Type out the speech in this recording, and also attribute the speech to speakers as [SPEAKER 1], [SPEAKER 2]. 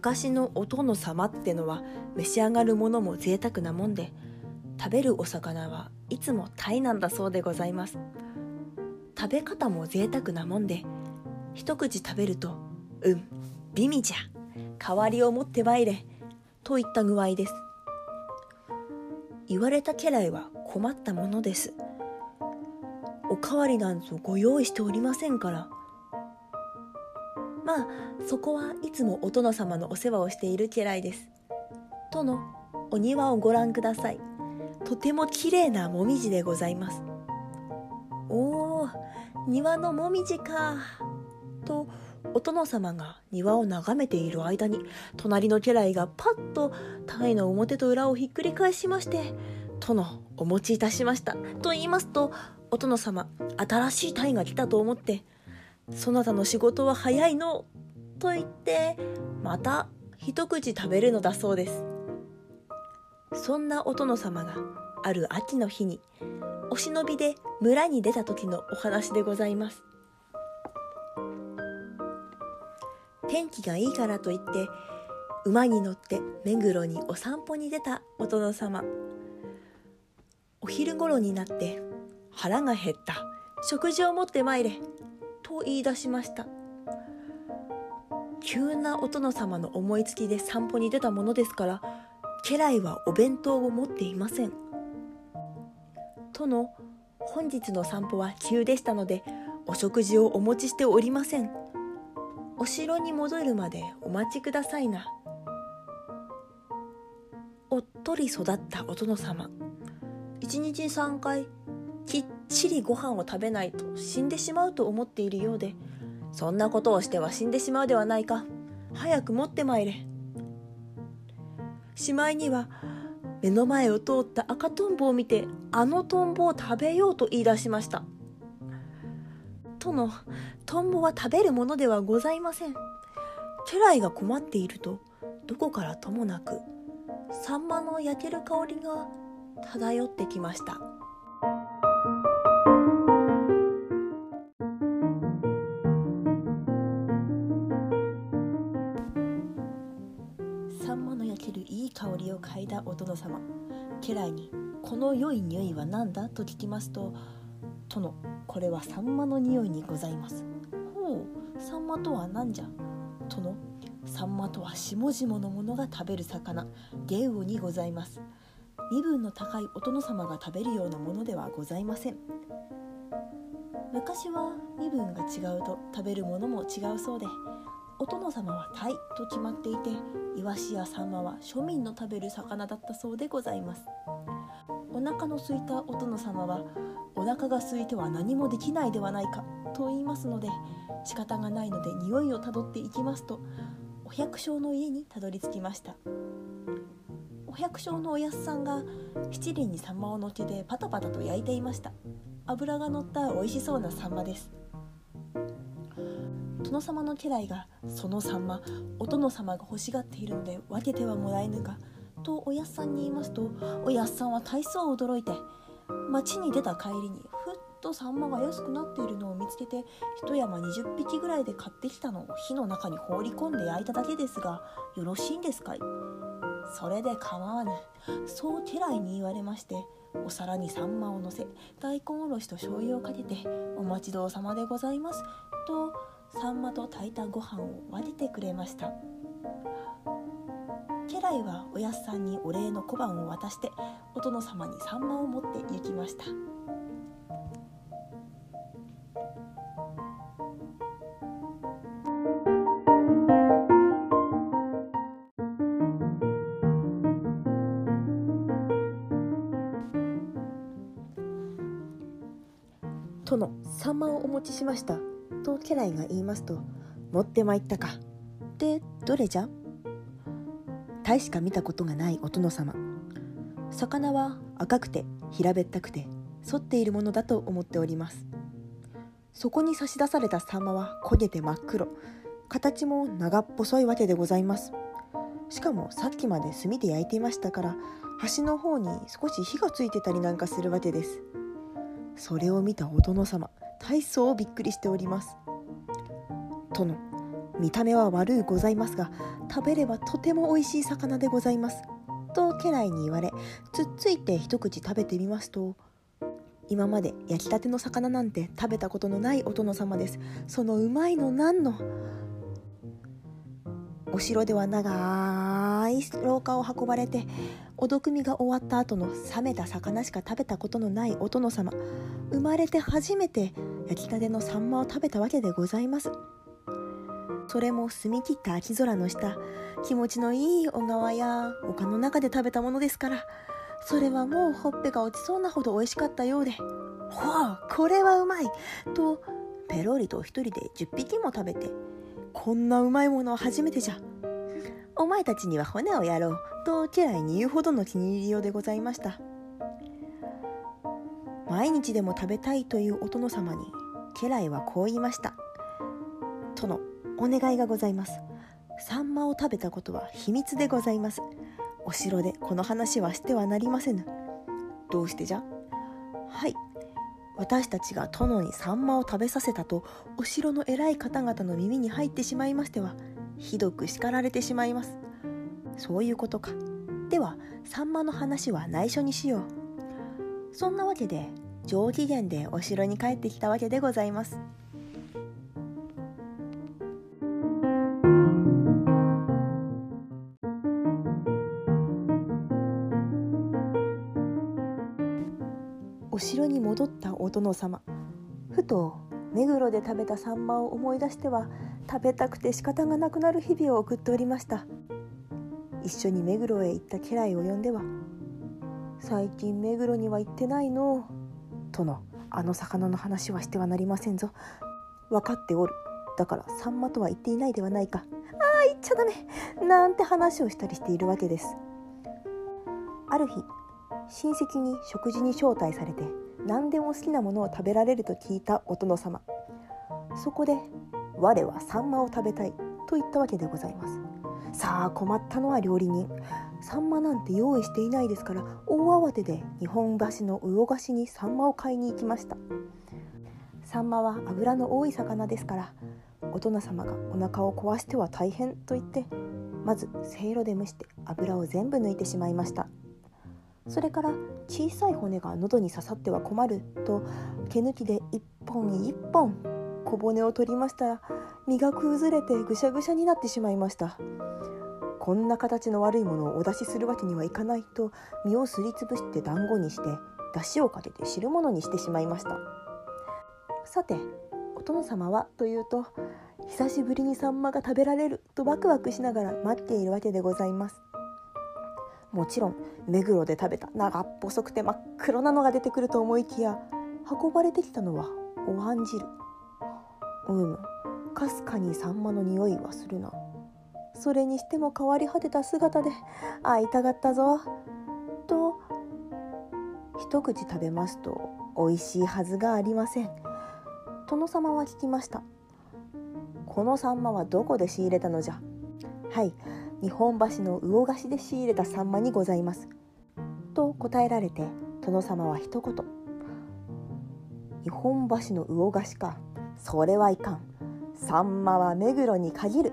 [SPEAKER 1] 昔のお殿様ってのは召し上がるものも贅沢なもんで食べるお魚はいつも鯛なんだそうでございます。食べ方も贅沢なもんで一口食べると「うん美味じゃ代わりを持って参れ」といった具合です。言われた家来は困ったものです。おかわりなんぞご用意しておりませんからまあそこはいつもお殿様のお世話をしている家来です。殿お庭をご覧ください。とても綺麗なもみじでございます。おお庭のもみじか。とお殿様が庭を眺めている間に隣の家来がパッと鯛の表と裏をひっくり返しまして「殿お持ちいたしました」と言いますとお殿様新しい鯛が来たと思って「そなたの仕事は早いの」と言ってまた一口食べるのだそうです。そんなお殿様がある秋の日にお忍びで村に出た時のお話でございます。天気がいいからといって馬に乗って目黒にお散歩に出たお殿様。お昼頃になって腹が減った。食事を持って参れ。と言い出しました。急なお殿様の思いつきで散歩に出たものですから家来はお弁当を持っていません。殿本日の散歩は急でしたのでお食事をお持ちしておりません。お城に戻るまでお待ちくださいな。おっとり育ったお殿様。一日3回きっちりご飯を食べないと死んでしまうと思っているようでそんなことをしては死んでしまうではないか。早く持ってまいれ。しまいには目の前を通った赤とんぼを見てあのトンボを食べようと言い出しました。殿トンボは食べるものではございません。家来が困っているとどこからともなくサンマの焼ける香りが漂ってきました。お殿様家来に「この良い匂いは何だ?」と聞きますと「殿これはサンマの匂いにございます」「ほうサンマとは何じゃ?」殿サンマとは下々の者が食べる魚ゲウオにございます身分の高いお殿様が食べるようなものではございません昔は身分が違うと食べるものも違うそうでお殿様は鯛と決まっていてイワシやサンマは庶民の食べる魚だったそうでございます。お腹の空いたお殿様はお腹が空いては何もできないではないかと言いますので仕方がないので匂いをたどっていきますとお百姓の家にたどり着きました。お百姓のおやすさんが七輪にサンマを乗っけてパタパタと焼いていました。油が乗った美味しそうなサンマです。殿様の家来がそのサンマお殿様が欲しがっているので分けてはもらえぬかとおやすさんに言いますとおやすさんは大層驚いて町に出た帰りにふっとサンマが安くなっているのを見つけて一山20匹ぐらいで買ってきたのを火の中に放り込んで焼いただけですがよろしいんですかい？それで構わぬ。そう家来に言われましてお皿にサンマをのせ大根おろしと醤油をかけて「お待ちどうさまでございます」サンマと炊いたご飯を分けてくれました。家来はおやっさんにお礼の小判を渡してお殿様にサンマを持って行きました。殿サンマをお持ちしました。と家来が言いますと持ってまいったか。でどれじゃ？大しか見たことがないお殿様。魚は赤くて平べったくて反っているものだと思っております。そこに差し出されたサンマは焦げて真っ黒。形も長っぽいわけでございます。しかもさっきまで炭で焼いていましたから端の方に少し火がついてたりなんかするわけです。それを見たお殿様。大層びっくりしております。殿見た目は悪うございますが食べればとても美味しい魚でございます」と家来に言われつっついて一口食べてみますと今まで焼きたての魚なんて食べたことのないお殿様です。そのうまいのなんの？お城では長い廊下を運ばれてお毒味が終わった後の冷めた魚しか食べたことのないお殿様生まれて初めて焼きたてのサンマを食べたわけでございますそれも澄み切った秋空の下気持ちのいい小川や丘の中で食べたものですからそれはもうほっぺが落ちそうなほど美味しかったようで「ほうこれはうまい!」とペロリと一人で10匹も食べて「こんなうまいものは初めてじゃ」お前たちには骨をやろう。と家来に言うほどの気に入りようでございました。毎日でも食べたいというお殿様に家来はこう言いました。殿お願いがございます。サンマを食べたことは秘密でございます。お城でこの話はしてはなりませぬ。どうしてじゃ？はい。私たちが殿にサンマを食べさせたとお城の偉い方々の耳に入ってしまいましてはひどく叱られてしまいます。そういうことか。ではサンマの話は内緒にしよう。そんなわけで上機嫌でお城に帰ってきたわけでございます。城に戻ったお殿様。ふと目黒で食べたサンマを思い出しては食べたくて仕方がなくなる日々を送っておりました。一緒に目黒へ行った家来を呼んでは「最近目黒には行ってないの」殿あの魚の話はしてはなりませんぞ。分かっておる。だからサンマとは言っていないではないかああ言っちゃダメなんて話をしたりしているわけです。ある日親戚に食事に招待されて何でも好きなものを食べられると聞いたお殿様。そこで「我はサンマを食べたい」と言ったわけでございますさあ困ったのは料理人。サンマなんて用意していないですから大慌てで日本橋の魚河岸にサンマを買いに行きましたサンマは脂の多い魚ですからお殿様がお腹を壊しては大変と言ってまずせいろで蒸して油を全部抜いてしまいました。それから小さい骨が喉に刺さっては困ると毛抜きで一本一本小骨を取りましたら身が崩れてぐしゃぐしゃになってしまいました。こんな形の悪いものをお出しするわけにはいかないと身をすりつぶして団子にして出汁をかけて汁物にしてしまいました。さてお殿様はというと久しぶりにサンマが食べられるとワクワクしながら待っているわけでございます。もちろん目黒で食べた長っ細くて真っ黒なのが出てくると思いきや運ばれてきたのはお椀汁うむかすかにサンマの匂いはするな。それにしても変わり果てた姿で会いたがったぞと一口食べますと美味しいはずがありません。殿様は聞きました。このサンマはどこで仕入れたのじゃ？はい。日本橋の魚河岸で仕入れたサンマにございます。と答えられて殿様は一言「日本橋の魚河岸か。それはいかん。サンマは目黒に限る」